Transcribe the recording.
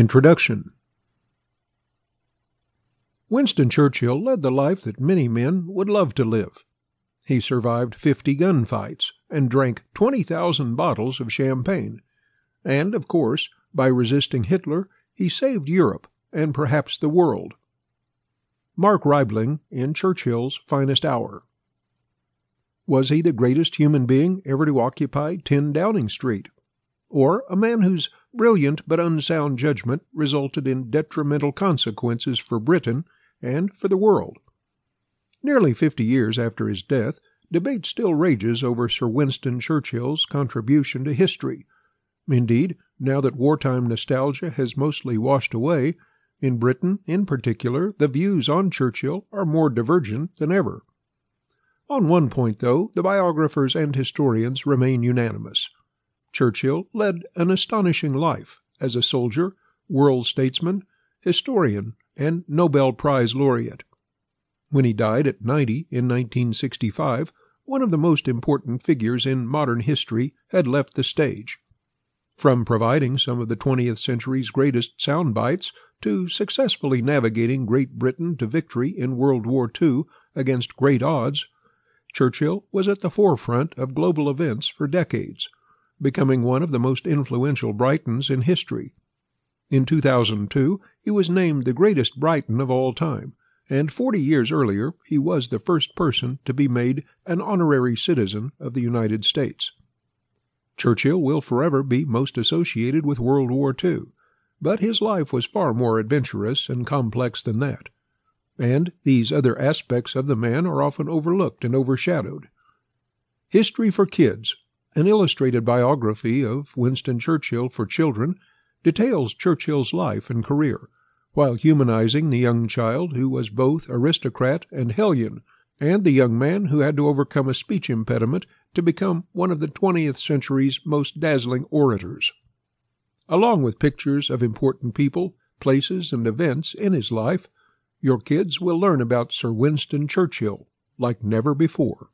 Introduction Winston Churchill led the life that many men would love to live. He survived fifty gunfights and drank twenty thousand bottles of champagne, and, of course, by resisting Hitler he saved Europe and perhaps the world. Mark Riebling in Churchill's Finest Hour. Was he the greatest human being ever to occupy 10 Downing Street? Or a man whose brilliant but unsound judgment resulted in detrimental consequences for Britain and for the world. Nearly fifty years after his death, debate still rages over Sir Winston Churchill's contribution to history. Indeed, now that wartime nostalgia has mostly washed away, in Britain in particular the views on Churchill are more divergent than ever. On one point, though, the biographers and historians remain unanimous. Churchill led an astonishing life as a soldier, world statesman, historian, and Nobel Prize laureate. When he died at 90 in 1965, one of the most important figures in modern history had left the stage. From providing some of the 20th century's greatest sound bites to successfully navigating Great Britain to victory in World War II against great odds, Churchill was at the forefront of global events for decades becoming one of the most influential Britons in history. In 2002, he was named the greatest Briton of all time, and 40 years earlier he was the first person to be made an honorary citizen of the United States. Churchill will forever be most associated with World War II, but his life was far more adventurous and complex than that. And these other aspects of the man are often overlooked and overshadowed. History for Kids an illustrated biography of Winston Churchill for children details Churchill's life and career, while humanizing the young child who was both aristocrat and hellion, and the young man who had to overcome a speech impediment to become one of the 20th century's most dazzling orators. Along with pictures of important people, places, and events in his life, your kids will learn about Sir Winston Churchill like never before.